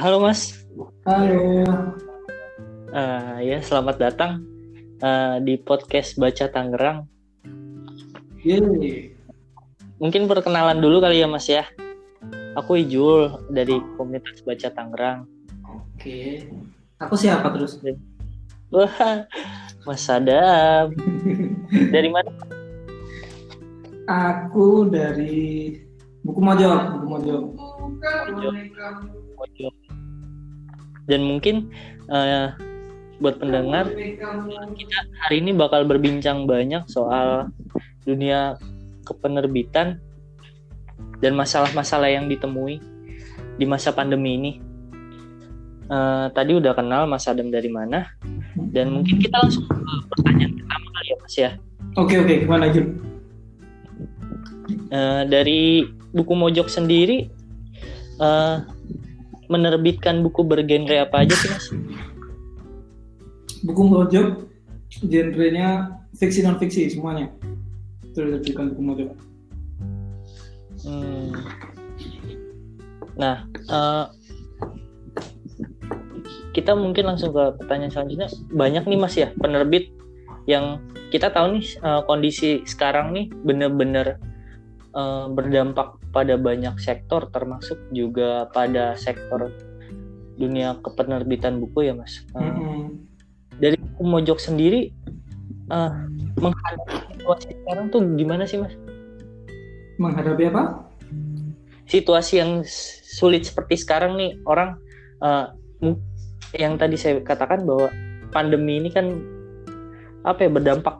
halo Mas. Halo. Uh, ya selamat datang uh, di podcast Baca Tangerang. Yeay. Mungkin perkenalan dulu kali ya Mas ya. Aku Ijul dari komunitas Baca Tangerang. Oke. Aku siapa terus? Wah, Mas Sadam. dari mana? Aku dari Buku Mojok, Buku. Mojok. Dan mungkin uh, buat pendengar kita hari ini bakal berbincang banyak soal dunia kepenerbitan dan masalah-masalah yang ditemui di masa pandemi ini. Uh, tadi udah kenal Mas Adam dari mana dan mungkin kita langsung ke pertanyaan pertama kali ya Mas ya. Oke oke gimana Jun? Uh, dari buku Mojok sendiri uh, menerbitkan buku bergenre apa aja sih Mas? buku mojok genrenya fiksi non fiksi semuanya terbitkan buku mojok hmm. nah uh, kita mungkin langsung ke pertanyaan selanjutnya banyak nih mas ya penerbit yang kita tahu nih uh, kondisi sekarang nih bener-bener uh, berdampak pada banyak sektor termasuk juga pada sektor dunia kepenerbitan buku ya mas. Uh, mm -hmm dari Mojok sendiri uh, menghadapi situasi sekarang tuh gimana sih mas? Menghadapi apa? Situasi yang sulit seperti sekarang nih orang uh, yang tadi saya katakan bahwa pandemi ini kan apa ya berdampak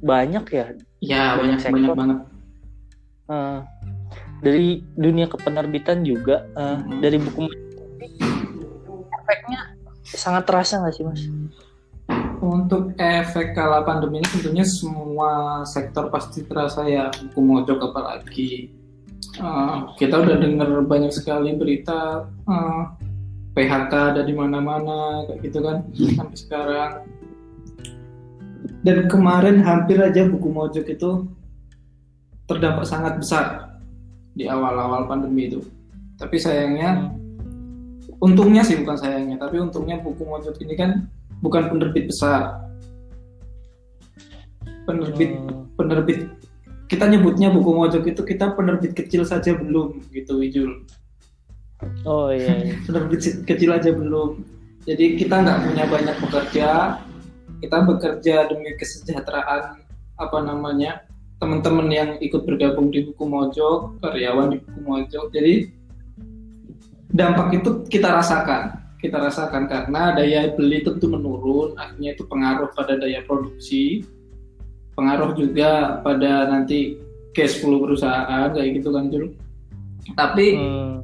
banyak ya? Ya banyak banyak, banyak banget. Uh, dari dunia kepenerbitan juga uh, hmm. dari buku efeknya sangat terasa nggak sih mas? Untuk efek kala pandemi ini tentunya semua sektor pasti terasa ya buku mojok apalagi uh, kita udah dengar banyak sekali berita uh, PHK ada di mana-mana kayak gitu kan sampai sekarang dan kemarin hampir aja buku mojok itu terdampak sangat besar di awal-awal pandemi itu. Tapi sayangnya untungnya sih bukan sayangnya tapi untungnya buku mojok ini kan bukan penerbit besar. Penerbit hmm. penerbit kita nyebutnya buku mojok itu kita penerbit kecil saja belum gitu Wijul. Oh iya, iya. penerbit kecil aja belum. Jadi kita nggak punya banyak pekerja. Kita bekerja demi kesejahteraan apa namanya teman-teman yang ikut bergabung di buku mojok karyawan di buku mojok jadi dampak itu kita rasakan kita rasakan karena daya beli tentu menurun, akhirnya itu pengaruh pada daya produksi, pengaruh juga pada nanti cash flow perusahaan kayak gitu kan Jul. Tapi hmm.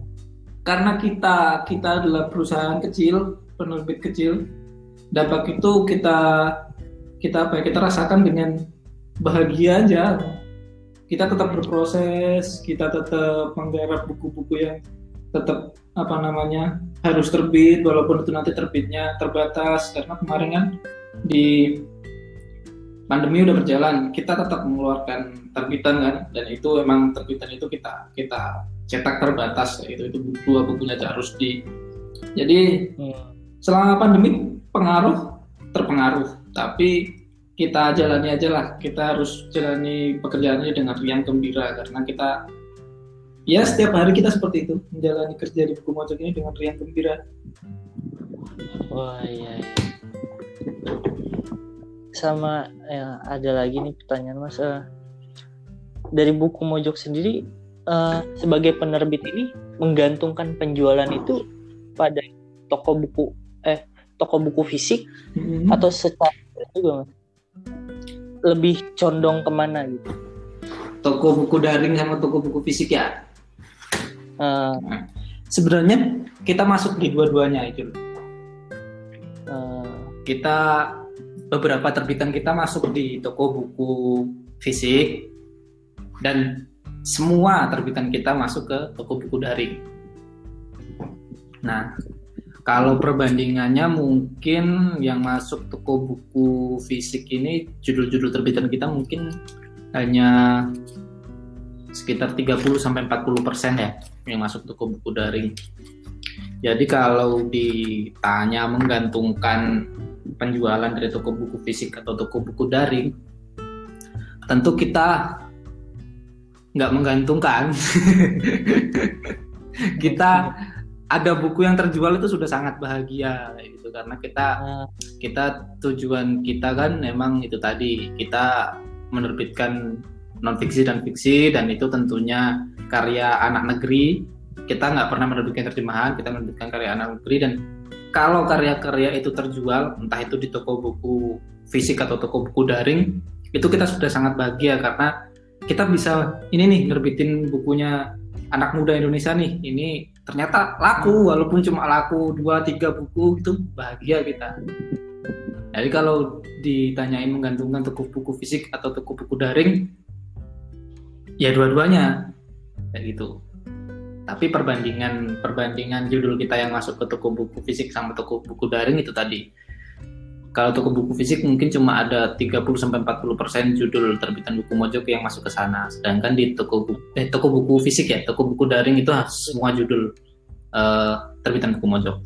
karena kita kita adalah perusahaan kecil, penerbit kecil, dampak itu kita kita apa ya, kita rasakan dengan bahagia aja. Kita tetap berproses, kita tetap menggarap buku-buku yang tetap apa namanya harus terbit walaupun itu nanti terbitnya terbatas karena kemarin kan di pandemi udah berjalan kita tetap mengeluarkan terbitan kan dan itu emang terbitan itu kita kita cetak terbatas itu itu dua bukunya harus di jadi selama pandemi pengaruh terpengaruh tapi kita jalani aja lah kita harus jalani pekerjaannya dengan riang gembira karena kita ya setiap hari kita seperti itu menjalani kerja di buku mojok ini dengan riang gembira wah iya, iya. sama ya, ada lagi nih pertanyaan mas uh, dari buku mojok sendiri uh, sebagai penerbit ini menggantungkan penjualan itu pada toko buku eh toko buku fisik mm-hmm. atau secara juga mas lebih condong ke mana gitu toko buku daring sama toko buku fisik ya Uh, sebenarnya kita masuk di dua-duanya itu. Uh, kita beberapa terbitan kita masuk di toko buku fisik dan semua terbitan kita masuk ke toko buku daring. Nah, kalau perbandingannya mungkin yang masuk toko buku fisik ini judul-judul terbitan kita mungkin hanya sekitar 30 sampai 40 persen ya yang masuk toko buku daring. Jadi kalau ditanya menggantungkan penjualan dari toko buku fisik atau toko buku daring, tentu kita nggak menggantungkan. kita ada buku yang terjual itu sudah sangat bahagia gitu. Karena kita ah. kita tujuan kita kan memang itu tadi kita menerbitkan non fiksi dan fiksi dan itu tentunya karya anak negeri. Kita nggak pernah menerbitkan terjemahan kita menerbitkan karya anak negeri. Dan kalau karya-karya itu terjual entah itu di toko buku fisik atau toko buku daring itu kita sudah sangat bahagia. Karena kita bisa ini nih nerbitin bukunya anak muda Indonesia nih. Ini ternyata laku walaupun cuma laku dua tiga buku itu bahagia kita. Jadi kalau ditanyain menggantungkan toko buku fisik atau toko buku daring ya dua-duanya kayak gitu. Tapi perbandingan perbandingan judul kita yang masuk ke toko buku fisik sama toko buku daring itu tadi kalau toko buku fisik mungkin cuma ada 30 sampai 40% judul terbitan buku mojok yang masuk ke sana. Sedangkan di toko buku, eh, toko buku fisik ya toko buku daring itu semua judul uh, terbitan buku mojok.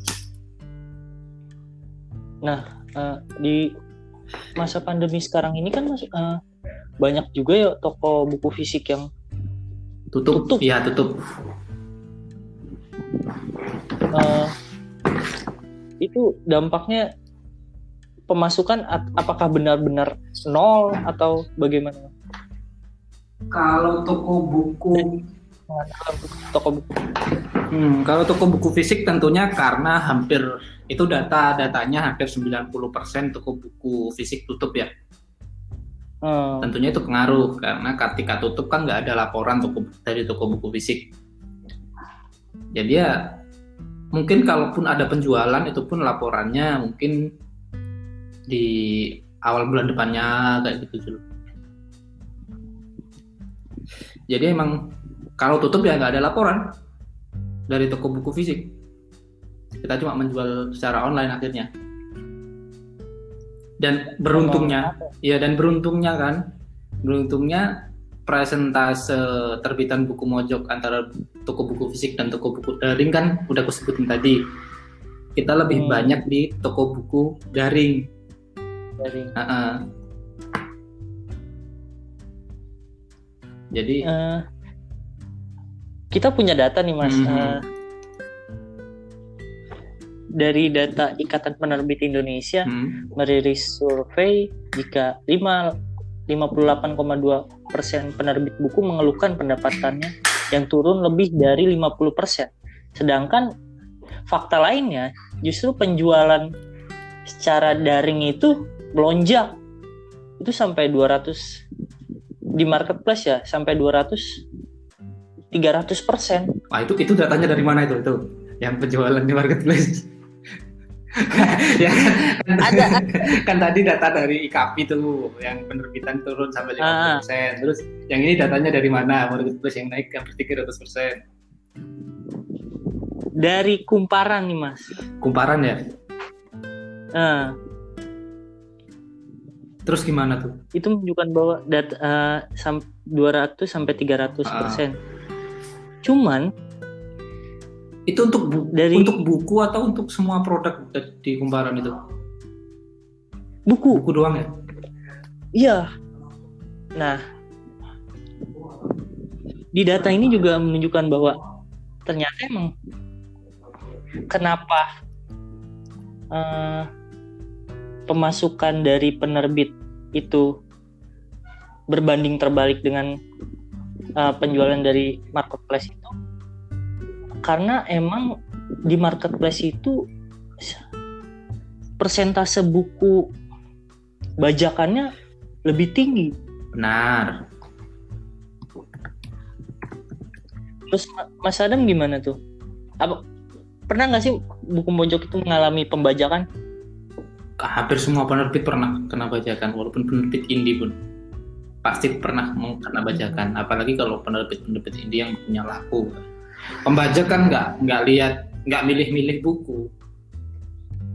Nah uh, di masa pandemi sekarang ini kan uh, banyak juga ya toko buku fisik yang tutup, tutup. ya tutup. Uh, itu dampaknya pemasukan apakah benar-benar nol atau bagaimana? Kalau toko buku toko buku. Hmm, kalau toko buku fisik tentunya karena hampir itu data datanya hampir 90% toko buku fisik tutup ya. Hmm. Tentunya itu pengaruh karena ketika tutup kan nggak ada laporan toko dari toko buku fisik. Jadi ya mungkin kalaupun ada penjualan itu pun laporannya mungkin di awal bulan depannya kayak gitu dulu. Jadi emang kalau tutup ya nggak ada laporan dari toko buku fisik. Kita cuma menjual secara online akhirnya. Dan beruntungnya, ya dan beruntungnya kan, beruntungnya presentase terbitan buku mojok antara toko buku fisik dan toko buku daring kan udah aku sebutin tadi kita lebih hmm. banyak di toko buku daring daring uh -uh. jadi uh, kita punya data nih mas hmm. uh, dari data Ikatan Penerbit Indonesia hmm. merilis survei jika 5 58,2 persen penerbit buku mengeluhkan pendapatannya yang turun lebih dari 50 persen. Sedangkan fakta lainnya justru penjualan secara daring itu melonjak itu sampai 200 di marketplace ya sampai 200 300 persen. Wah itu itu datanya dari mana itu itu yang penjualan di marketplace? ya kan, ada kan tadi data dari IKP itu yang penerbitan turun sampai 50 ah. persen terus yang ini datanya dari mana plus yang naik hampir 300 persen dari kumparan nih mas kumparan ya uh. Terus gimana tuh itu menunjukkan bahwa data uh, 200 sampai 300 persen uh. cuman itu untuk bu dari untuk buku atau untuk semua produk di kumparan itu? Buku. Buku doang ya? Iya. Nah, di data ini juga menunjukkan bahwa ternyata emang kenapa uh, pemasukan dari penerbit itu berbanding terbalik dengan uh, penjualan dari marketplace itu karena emang di marketplace itu persentase buku bajakannya lebih tinggi. Benar. Terus Mas Adam gimana tuh? Apa pernah nggak sih buku mojok itu mengalami pembajakan? Hampir semua penerbit pernah kena bajakan, walaupun penerbit indie pun. Pasti pernah kena bajakan. Apalagi kalau penerbit-penerbit indie yang punya laku. Pembajak kan nggak nggak lihat nggak milih-milih buku.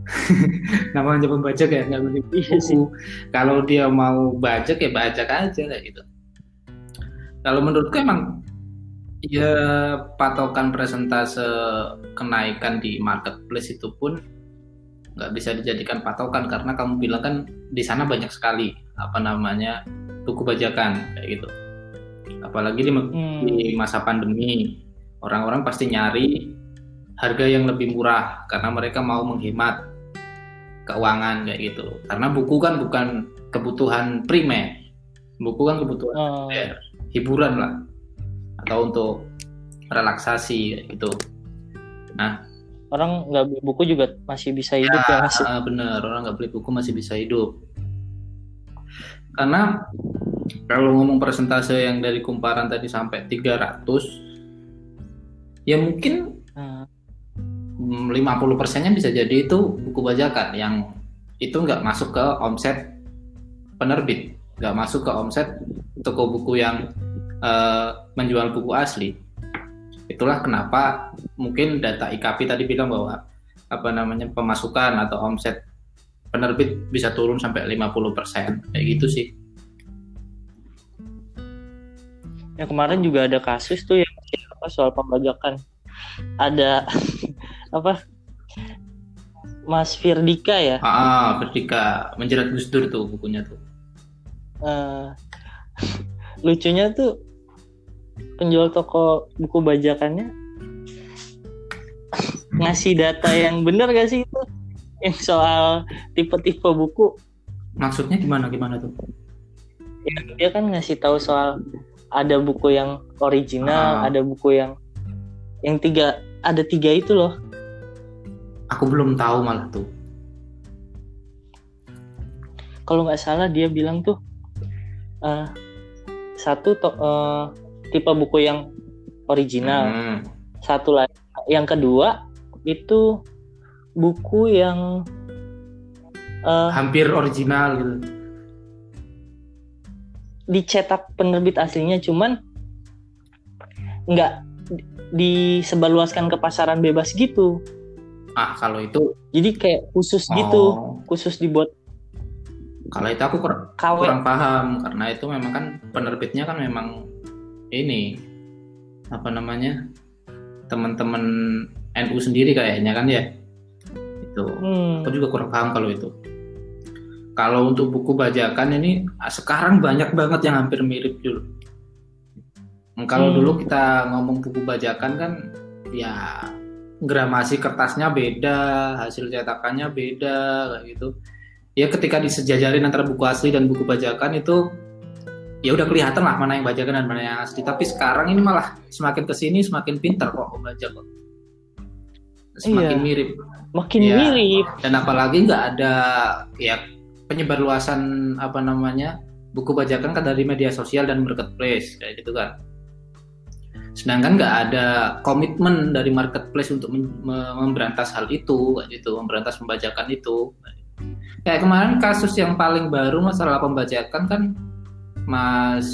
Namanya pembajak ya nggak milih iya buku kalau dia mau bajak ya bajak aja kayak gitu. Kalau menurutku emang ya patokan presentase kenaikan di marketplace itu pun nggak bisa dijadikan patokan karena kamu bilang kan di sana banyak sekali apa namanya buku bajakan kayak gitu apalagi di, hmm. di masa pandemi orang-orang pasti nyari harga yang lebih murah karena mereka mau menghemat keuangan kayak gitu karena buku kan bukan kebutuhan primer buku kan kebutuhan oh. hiburan lah atau untuk relaksasi kayak gitu nah orang nggak beli buku juga masih bisa hidup ya, ya masih. bener orang nggak beli buku masih bisa hidup karena kalau ngomong persentase yang dari kumparan tadi sampai 300 ya mungkin hmm. 50 persennya bisa jadi itu buku bajakan yang itu nggak masuk ke omset penerbit nggak masuk ke omset toko buku yang uh, menjual buku asli itulah kenapa mungkin data IKP tadi bilang bahwa apa namanya pemasukan atau omset penerbit bisa turun sampai 50% kayak gitu sih. Ya kemarin juga ada kasus tuh yang apa soal pembajakan. Ada apa? Mas Firdika ya? Ah, Firdika menjerat Gus Dur tuh bukunya tuh. Uh, lucunya tuh penjual toko buku bajakannya ngasih data yang benar gak sih itu? Yang soal tipe-tipe buku. Maksudnya gimana gimana tuh? Ya, dia kan ngasih tahu soal ada buku yang original ah. ada buku yang yang tiga ada tiga itu loh. Aku belum tahu malah tuh. Kalau nggak salah dia bilang tuh uh, satu to, uh, tipe buku yang original. Hmm. Satu lagi, yang kedua itu buku yang uh, hampir original gitu. Dicetak penerbit aslinya, cuman nggak disebarluaskan ke pasaran bebas gitu. Ah, kalau itu jadi kayak khusus gitu, oh. gitu, khusus dibuat kalau itu aku kurang, kurang paham karena itu memang kan penerbitnya kan memang ini apa namanya teman-teman NU sendiri kayaknya kan ya? Itu. Hmm. aku juga kurang paham kalau itu. Kalau untuk buku bajakan ini sekarang banyak banget yang hampir mirip dulu kalau hmm. dulu kita ngomong buku bajakan kan ya gramasi kertasnya beda hasil cetakannya beda kayak gitu. Ya ketika disejajarin antara buku asli dan buku bajakan itu ya udah kelihatan lah mana yang bajakan dan mana yang asli. Tapi sekarang ini malah semakin ke sini semakin pintar kok baca kok. Semakin iya. mirip. Makin ya. mirip. Dan apalagi nggak ada ya penyebar luasan apa namanya buku bajakan kan dari media sosial dan marketplace kayak gitu kan. Sedangkan nggak ada komitmen dari marketplace untuk memberantas hal itu kayak gitu memberantas pembajakan itu. Kayak kemarin kasus yang paling baru masalah pembajakan kan Mas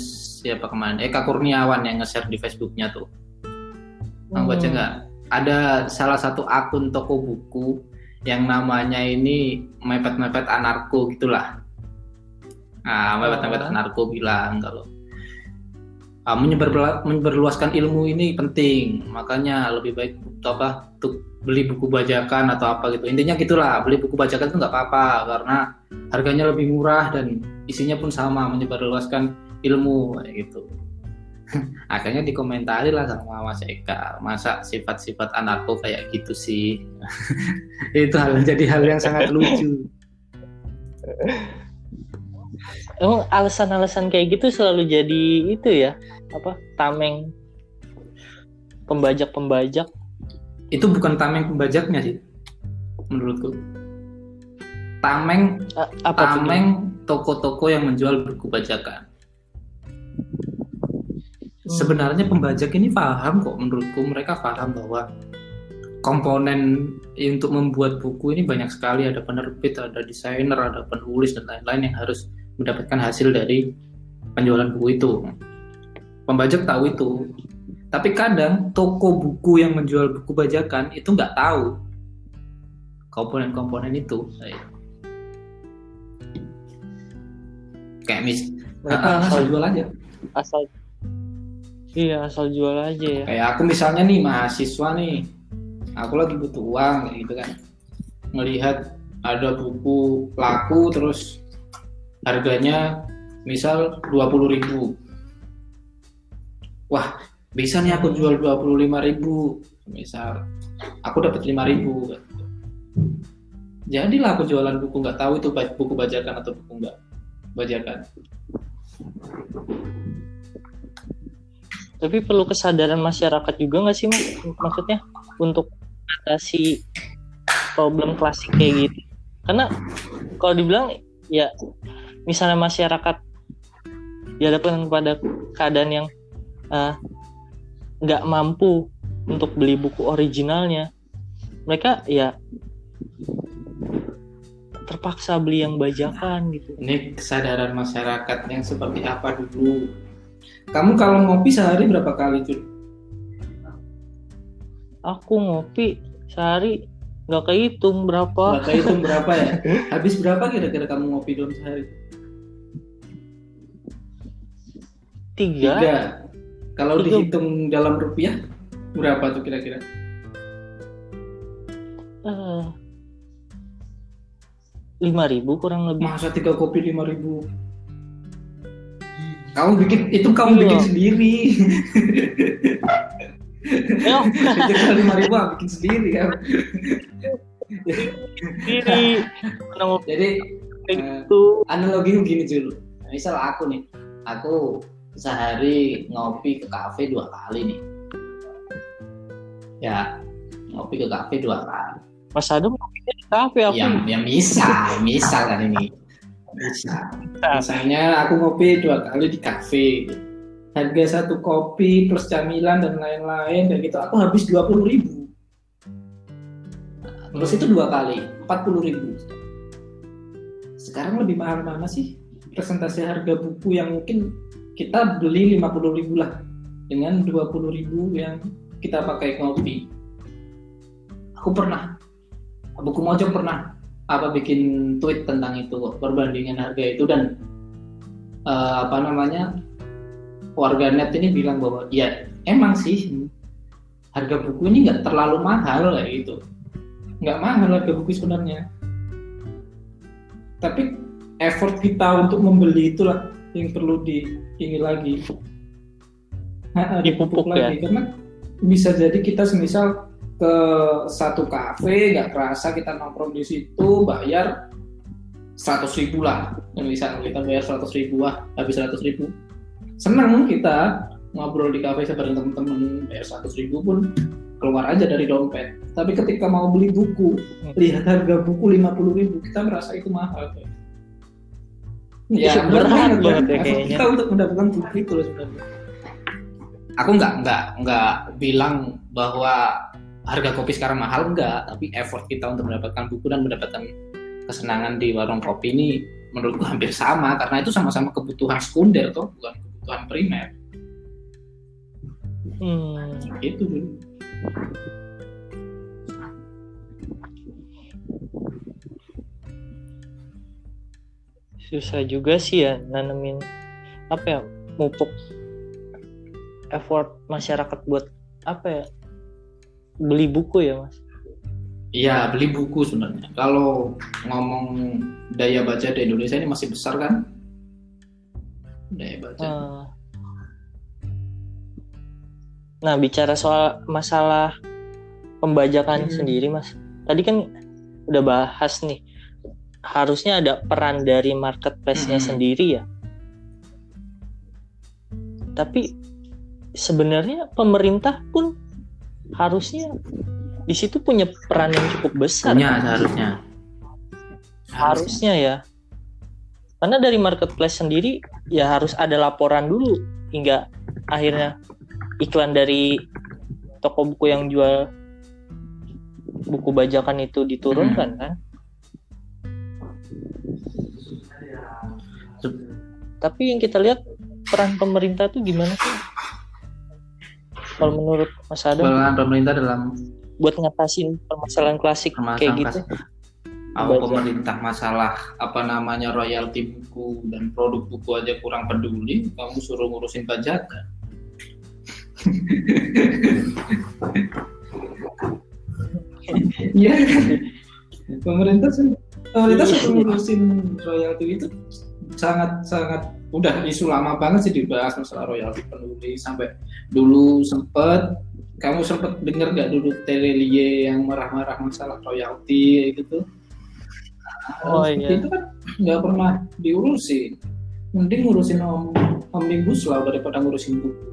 siapa kemarin Eka Kurniawan yang nge-share di Facebooknya tuh. Bang baca hmm. nggak? Ada salah satu akun toko buku yang namanya ini mepet-mepet anarko gitulah. Nah, mepet-mepet oh. anarko bilang kalau uh, menyebar menyebarluaskan ilmu ini penting, makanya lebih baik apa untuk beli buku bajakan atau apa gitu. Intinya gitulah, beli buku bajakan itu nggak apa-apa karena harganya lebih murah dan isinya pun sama menyebarluaskan ilmu kayak gitu. Akhirnya dikomentari lah sama Mas Eka masa sifat-sifat anarko kayak gitu sih? Itu hal jadi hal yang sangat lucu. Emang alasan-alasan kayak gitu selalu jadi itu ya apa tameng pembajak-pembajak? Itu bukan tameng pembajaknya sih menurutku tameng apa tameng toko-toko yang menjual buku bajakan. Hmm. Sebenarnya pembajak ini paham kok menurutku mereka paham bahwa komponen untuk membuat buku ini banyak sekali ada penerbit, ada desainer, ada penulis dan lain-lain yang harus mendapatkan hasil dari penjualan buku itu. Pembajak tahu itu, tapi kadang toko buku yang menjual buku bajakan itu nggak tahu komponen-komponen itu kayak mis mereka uh, asal jual aja asal Iya, asal jual aja ya. Kayak aku misalnya nih mahasiswa nih, aku lagi butuh uang kayak gitu kan. Melihat ada buku laku terus harganya misal 20.000 ribu. Wah, bisa nih aku jual 25.000 ribu. Misal aku dapat 5.000 ribu. Jadilah aku jualan buku nggak tahu itu buku bajakan atau buku nggak bajakan. Tapi perlu kesadaran masyarakat juga nggak sih mas? Maksudnya untuk atasi problem klasik kayak gitu. Karena kalau dibilang ya misalnya masyarakat dihadapkan pada keadaan yang eh, nggak mampu untuk beli buku originalnya, mereka ya terpaksa beli yang bajakan gitu. Ini kesadaran masyarakat yang seperti apa dulu? Kamu kalau ngopi sehari berapa kali Jul? Aku ngopi sehari nggak kehitung berapa. Bapak itu berapa ya? Habis berapa kira-kira kamu ngopi dalam sehari? Tiga. Tiga. Kalau Tiga. dihitung dalam rupiah berapa tuh kira-kira? Eh, lima ribu kurang lebih. Masa tiga kopi lima ribu? Kamu bikin itu kamu Iya. bikin sendiri. Ya, Itu kalau lima ribu bikin sendiri kan. sendiri. Jadi eh, gitu. analoginya gini dulu. Misal aku nih, aku sehari ngopi ke kafe dua kali nih. Ya, ngopi ke kafe dua kali. Mas Adam kafe aku. Yang yang misal, misal kan ini. Misal. Misalnya aku ngopi dua kali di kafe. Harga satu kopi plus camilan dan lain-lain dan gitu aku habis dua puluh ribu. Terus itu dua kali, empat puluh ribu. Sekarang lebih mahal mana sih presentasi harga buku yang mungkin kita beli lima puluh ribu lah dengan dua puluh ribu yang kita pakai ngopi. Aku pernah, buku mojok pernah apa bikin tweet tentang itu kok, perbandingan harga itu dan eh, apa namanya warganet ini bilang bahwa ya emang sih harga buku ini nggak terlalu mahal kayak gitu. Nggak mahal harga buku sebenarnya. Tapi effort kita untuk membeli itulah yang perlu di ini lagi. Ha, Dipupuk ya? lagi. karena bisa jadi kita semisal ke satu kafe nggak kerasa kita nongkrong di situ bayar seratus ribu lah. Misal kita bayar seratus ribu lah habis seratus ribu. Senang kita ngobrol di kafe bareng temen-temen bayar seratus ribu pun keluar aja dari dompet. Tapi ketika mau beli buku lihat harga buku lima puluh ribu kita merasa itu mahal Iya, berat banget ya Effort kayaknya. kita untuk mendapatkan buku itu loh sebenarnya. Aku nggak nggak nggak bilang bahwa harga kopi sekarang mahal? Enggak tapi effort kita untuk mendapatkan buku dan mendapatkan kesenangan di warung kopi ini menurutku hampir sama karena itu sama-sama kebutuhan sekunder toh bukan kebutuhan primer. Hmm. itu dulu. Susah juga sih ya nanemin apa ya mupuk effort masyarakat buat apa ya beli buku ya mas? Iya beli buku sebenarnya. Kalau ngomong daya baca di Indonesia ini masih besar kan? Daya baca. Eh, nah bicara soal masalah pembajakan Hmm. sendiri mas. Tadi kan udah bahas nih harusnya ada peran dari marketplace-nya Hmm. sendiri ya? Tapi sebenarnya pemerintah pun harusnya di situ punya peran yang cukup besar. Punya seharusnya. Harusnya ya. Karena dari marketplace sendiri ya harus ada laporan dulu hingga akhirnya iklan dari toko buku yang jual buku bajakan itu diturunkan kan? Tapi yang kita lihat peran pemerintah tuh gimana sih kalau menurut Mas Adam? Peran pemerintah dalam buat ngatasin permasalahan klasik kayak permasalahan gitu? kas- Kalau pemerintah masalah apa namanya royalti buku dan produk buku aja kurang peduli, kamu suruh ngurusin bajakan. Iya. pemerintah sih pemerintah sudah ngurusin royalti itu sangat sangat udah isu lama banget sih dibahas masalah royalti penulis sampai dulu sempet kamu sempet dengar gak dulu Telelie yang marah-marah masalah royalti gitu Oh, seperti iya. itu kan nggak pernah diurusin mending ngurusin om omnibus law daripada ngurusin buku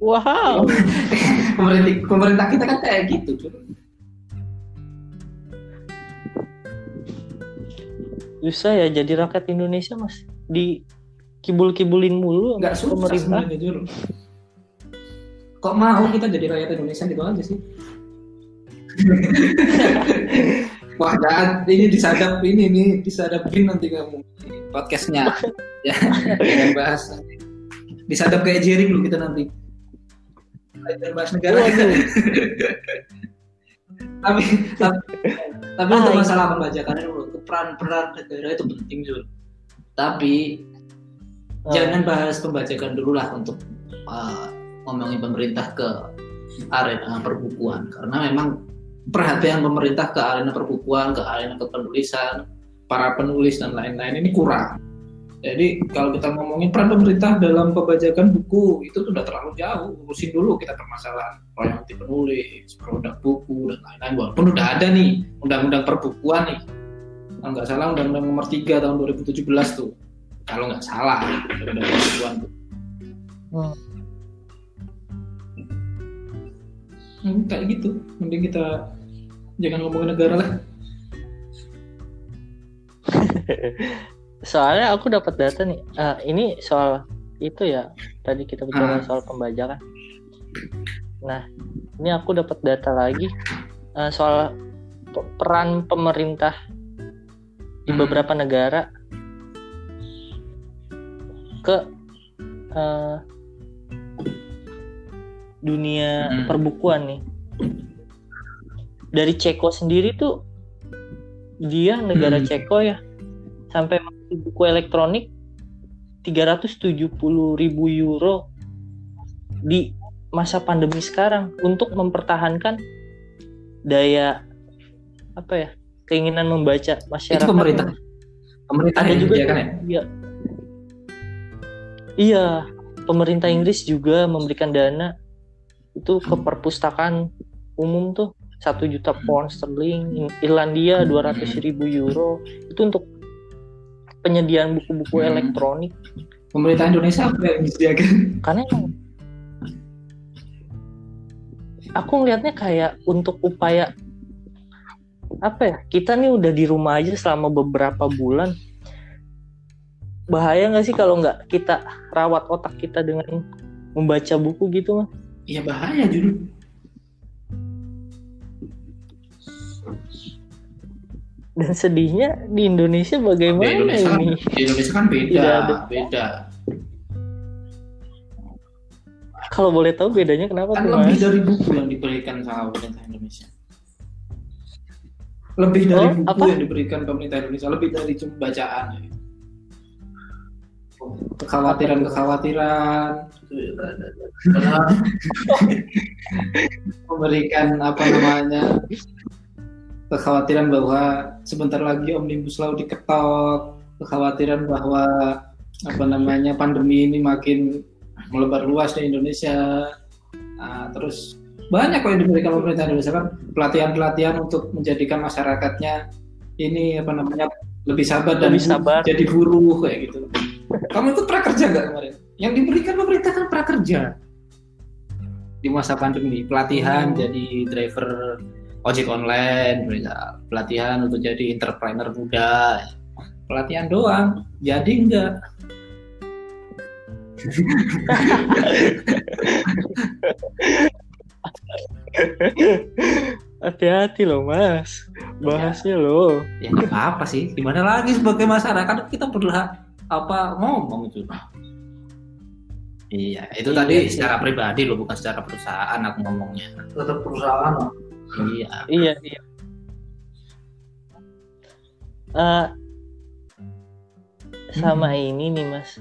Wow. pemerintah pemerintah kita kan kayak gitu Jul. Susah ya jadi rakyat Indonesia mas di kibul-kibulin mulu nggak susah pemerintah. sebenarnya Jul. kok mau kita jadi rakyat Indonesia gitu aja sih Wah, jangan ini disadap ini nih, disadapin nanti kamu podcastnya. ya, jangan bahas. nanti. Disadap kayak Jering lu kita nanti. Jangan bahas negara. Waduh. tapi tapi, tapi Ah, untuk masalah pembajakan dulu, peran-peran negara itu penting Zul. Tapi Ah. jangan bahas pembajakan dulu lah untuk uh, ngomongin pemerintah ke arena perbukuan karena memang perhatian pemerintah ke arena perbukuan, ke arena kepenulisan, para penulis dan lain-lain ini kurang. Jadi kalau kita ngomongin peran pemerintah dalam pembajakan buku itu sudah terlalu jauh. Urusin dulu kita permasalahan royalti penulis, produk buku dan lain-lain. Walaupun udah ada nih undang-undang perbukuan nih. Kalau nggak salah undang-undang nomor 3 tahun 2017 tuh. Kalau nggak salah undang-undang tuh. Hmm. Hmm, kayak gitu. Mending kita jangan ngomongin negara lah. Soalnya aku dapat data nih. Ah, ini soal itu ya. Tadi kita bicara Ah. soal pembajakan. Nah, ini aku dapat data lagi ah, soal pe- peran pemerintah di Hmm. beberapa negara ke eh, dunia Hmm. perbukuan nih. Dari Ceko sendiri tuh dia negara Hmm. Ceko ya sampai masuk buku elektronik 370 ribu euro di masa pandemi sekarang untuk mempertahankan daya apa ya keinginan membaca masyarakat. Itu pemerintah. Pemerintah Ada yang juga menyediakan ya. Iya. Iya, pemerintah Inggris juga memberikan dana itu ke perpustakaan umum tuh satu juta pound sterling, In- Irlandia 200 ribu euro itu untuk penyediaan buku-buku Hmm. elektronik Pemerintah Indonesia apa yang disediakan? karena emang aku ngelihatnya kayak untuk upaya apa ya kita nih udah di rumah aja selama beberapa bulan bahaya nggak sih kalau nggak kita rawat otak kita dengan membaca buku gitu mah Iya bahaya jujur. dan sedihnya di Indonesia Di bagaimana Indonesia kan, ini di Indonesia kan beda, Tidak ada. beda. kalau boleh tahu bedanya kenapa Kan tuh lebih mas dari buku yang diberikan sama pemerintah. Lebih dari Oh, buku apa? yang diberikan pemerintah Indonesia, lebih dari cuma bacaan. Kekhawatiran-kekhawatiran, memberikan apa namanya kekhawatiran bahwa sebentar lagi omnibus law diketok, kekhawatiran bahwa apa namanya pandemi ini makin melebar luas di Indonesia. Nah, terus banyak kok yang diberikan pemerintah Indonesia kan pelatihan-pelatihan untuk menjadikan masyarakatnya ini apa namanya lebih sabar dan Lebih sabar. jadi buruh kayak gitu. Kamu ikut prakerja nggak kemarin? Yang diberikan pemerintah kan prakerja di masa pandemi pelatihan Hmm. jadi driver ojek online misal. pelatihan untuk jadi entrepreneur muda pelatihan doang jadi enggak hati-hati loh mas. Bahasnya loh. Ya apa sih. Gimana lagi sebagai masyarakat kita berhak apa ngomong itu. Iya itu Iya tadi sih. secara pribadi loh bukan secara perusahaan aku ngomongnya. Tetap perusahaan iya. Iya iya. Eh, sama ini nih mas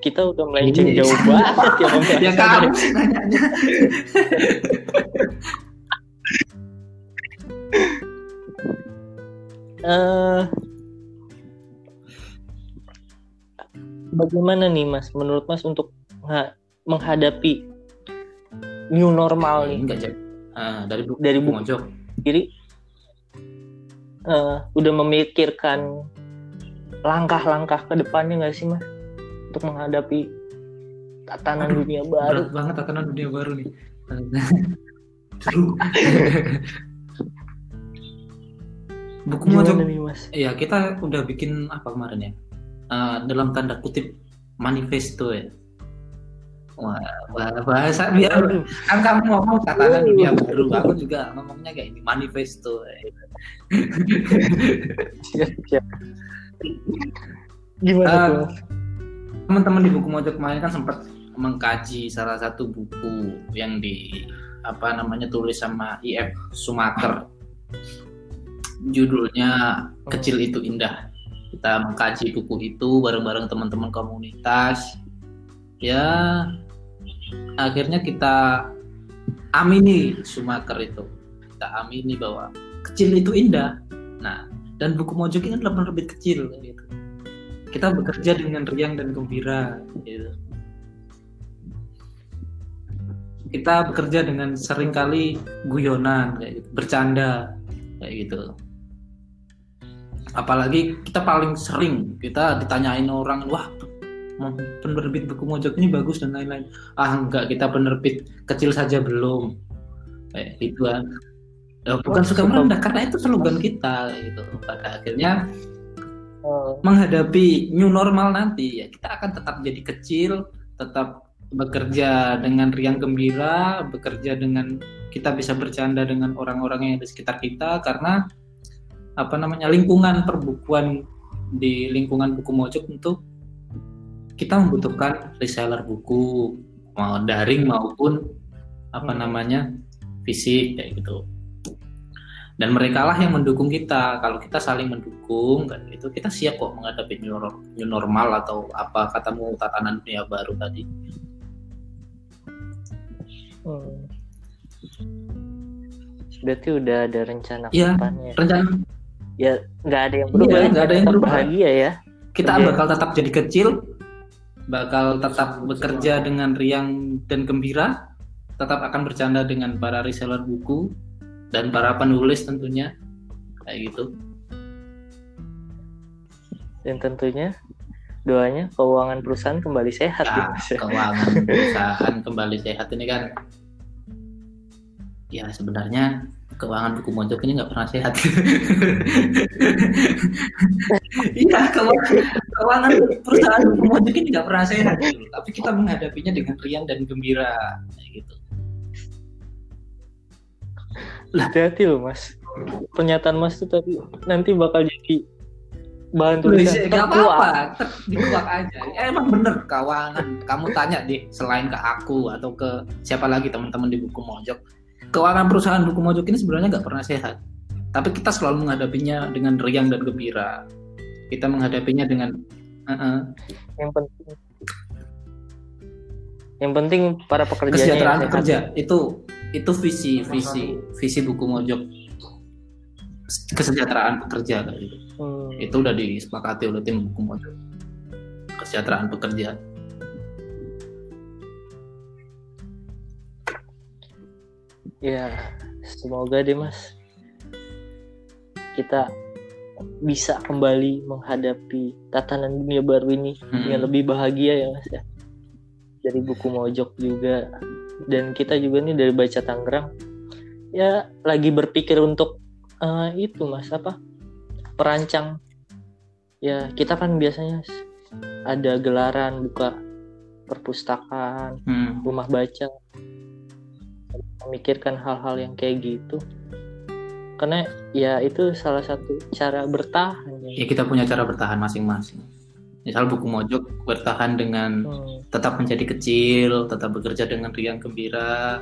kita udah melenceng jauh banget ya Bang. ya. Kamu sih nanyanya Eh, bagaimana nih Mas? Menurut Mas untuk menghadapi new normal nih? Enggak. Ah, dari buku dari buku mojok. sendiri eh, udah memikirkan langkah-langkah ke depannya nggak sih Mas untuk menghadapi tatanan Aduh, dunia baru berat banget tatanan dunia baru nih buku gimana nih Mas? Iya, kita udah bikin apa kemarin ya? Eh, dalam tanda kutip manifesto ya. Wah, bah- bahasa biar kan kamu ngomong tatanan dunia baru, aku juga ngomongnya kayak ini manifesto. ya. siap, siap. Gimana Eh, tuh? Teman-teman di buku mojok kemarin kan sempat mengkaji salah satu buku yang di apa namanya tulis sama IF Sumaker. Judulnya Kecil Itu Indah. Kita mengkaji buku itu bareng-bareng teman-teman komunitas. Ya, akhirnya kita amini Sumaker itu. Kita amini bahwa kecil itu indah. Nah, dan buku mojok ini adalah penerbit kecil gitu. Kita bekerja dengan riang dan gembira gitu. Kita bekerja dengan sering kali guyonan kayak gitu, bercanda kayak gitu. Apalagi kita paling sering kita ditanyain orang, wah penerbit buku mojok ini bagus dan lain-lain. Ah enggak, kita penerbit kecil saja belum. Kayak gitu kan. Ya, bukan suka merendah karena itu slogan kita gitu. Pada akhirnya Menghadapi new normal nanti ya kita akan tetap jadi kecil, tetap bekerja dengan riang gembira, bekerja dengan kita bisa bercanda dengan orang-orang yang ada di sekitar kita karena apa namanya lingkungan perbukuan di lingkungan buku mojok untuk kita membutuhkan reseller buku mau daring maupun apa Hmm. namanya fisik kayak gitu dan mereka lah yang mendukung kita kalau kita saling mendukung kan itu kita siap kok menghadapi new, nor- new normal atau apa katamu tatanan dunia baru tadi hmm. Berarti udah ada rencana ke Iya, depannya. rencana Ya nggak ada yang berubah. Iya, ya, nggak ada yang berubah. Bahagia ya. kita Oke. bakal tetap jadi kecil bakal tetap bekerja dengan riang dan gembira tetap akan bercanda dengan para reseller buku dan para penulis tentunya. Kayak gitu. Dan tentunya doanya keuangan perusahaan kembali sehat. Nah, keuangan perusahaan kembali sehat. Ini kan ya sebenarnya keuangan buku mojok ini nggak pernah sehat. Iya keuangan, keuangan perusahaan buku mojok ini nggak pernah sehat gitu. tapi kita menghadapinya dengan riang dan gembira kayak gitu Hati-hati loh Mas. Pernyataan Mas tuh tadi nanti bakal jadi bahan Tulis tulisan nggak terkuat. apa-apa, dikuak aja. Ya, emang bener keuangan. Kamu tanya deh, selain ke aku atau ke siapa lagi teman-teman di buku mojok, keuangan perusahaan buku mojok ini sebenarnya nggak pernah sehat. Tapi kita selalu menghadapinya dengan riang dan gembira. Kita menghadapinya dengan "Uh-uh, Yang penting yang penting para pekerjanya kesejahteraan yang pekerja. Itu itu visi visi visi buku mojok kesejahteraan pekerja kayak gitu. Hmm. Itu udah disepakati oleh tim buku mojok. Kesejahteraan pekerja. Ya, semoga deh Mas kita bisa kembali menghadapi tatanan dunia baru ini Mm-mm. dengan lebih bahagia ya Mas ya. Dari buku mojok juga dan kita juga nih dari baca Tangerang ya lagi berpikir untuk eh, itu Mas apa perancang ya kita kan biasanya ada gelaran buka perpustakaan Hmm. rumah baca memikirkan hal-hal yang kayak gitu karena ya itu salah satu cara bertahan ya ya. kita punya cara bertahan masing-masing. Misal buku mojok bertahan dengan Hmm, tetap menjadi kecil, tetap bekerja dengan riang gembira,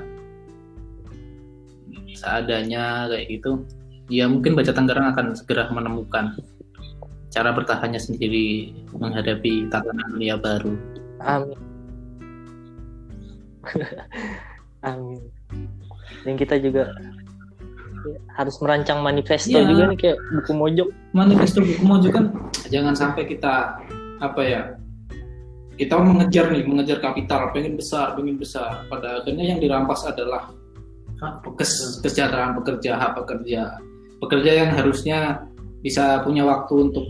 seadanya kayak gitu. Ya mungkin baca Tangerang akan segera menemukan cara bertahannya sendiri menghadapi tatanan dunia baru. Amin. Amin. Dan kita juga harus merancang manifesto Iya. juga nih kayak buku mojok. manifesto buku maju kan jangan sampai kita apa ya kita mengejar nih mengejar kapital pengen besar pengen besar. Pada akhirnya yang dirampas adalah kes- kesejahteraan pekerja hak pekerja. Pekerja yang harusnya bisa punya waktu untuk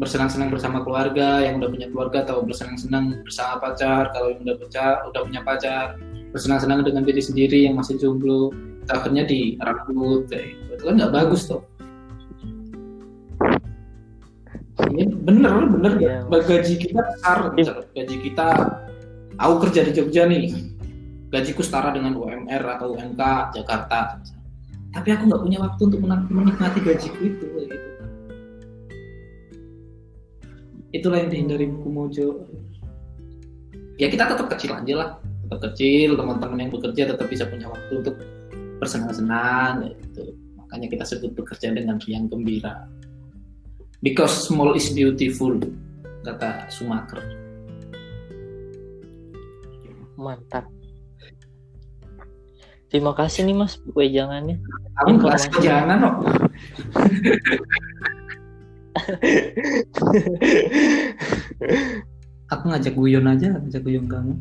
bersenang-senang bersama keluarga yang udah punya keluarga atau bersenang-senang bersama pacar. Kalau yang udah pacar udah punya pacar bersenang-senang dengan diri sendiri yang masih jomblo akhirnya dirambut kayak gitu. itu kan nggak bagus tuh Ini bener bener. Iya. gaji kita besar misal, gaji kita aku kerja di Jogja nih. Gajiku setara dengan UMR atau UMK Jakarta. Tapi aku nggak punya waktu untuk menikmati gajiku itu gitu. Itulah yang dihindari buku mojo. Ya kita tetap kecil aja lah. Tetap kecil teman-teman yang bekerja tetap bisa punya waktu untuk bersenang-senang gitu. Makanya kita sebut bekerja dengan riang gembira because small is beautiful kata Sumaker Mantap. Terima kasih nih Mas wejangannya. kamu kelas jangan kok aku ngajak guyon aja ngajak guyon kamu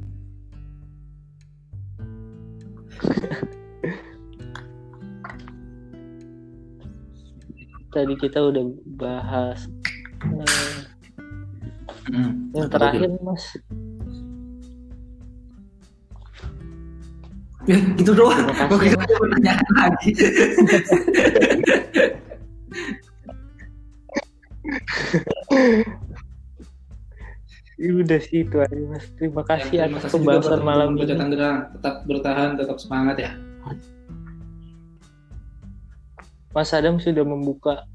Tadi kita udah bahas Hmm, yang terakhir Mas. ya gitu doang. Ada pertanyaan lagi. Udah sih itu aja Mas. Terima kasih Ya, atas pembahasan malam ini. Tetap bertahan tetap semangat ya Mas Adam sudah membuka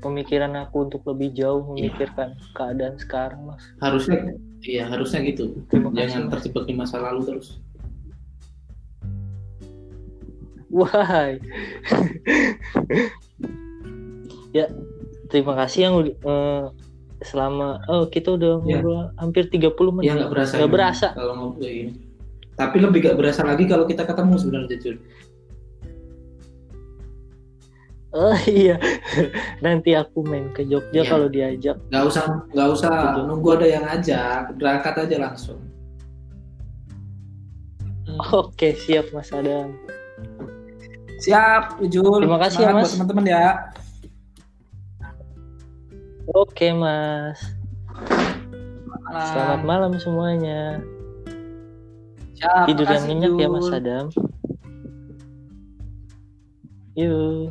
pemikiran aku untuk lebih jauh memikirkan keadaan sekarang, Mas. harusnya iya harusnya gitu Terima kasih. jangan terjebak di masa lalu terus Wahai. ya, terima kasih yang eh, selama oh kita udah Ya. ngobrol hampir 30 menit. ya nggak berasa Nggak emang berasa. kalau ngobrol kayak gini tapi lebih gak berasa lagi kalau kita ketemu sebenarnya jujur Oh iya. Nanti aku main ke Jogja Iya. kalau diajak. nggak usah nggak usah Betul. nunggu ada yang ngajak berangkat aja langsung Oke, siap Mas Adam. siap Ujul Terima kasih ya, Semangat Mas. buat teman-teman ya Oke, Mas. Malam. Selamat malam semuanya. Siap, Tidur yang nyenyak ya. Mas Adam. Yuk.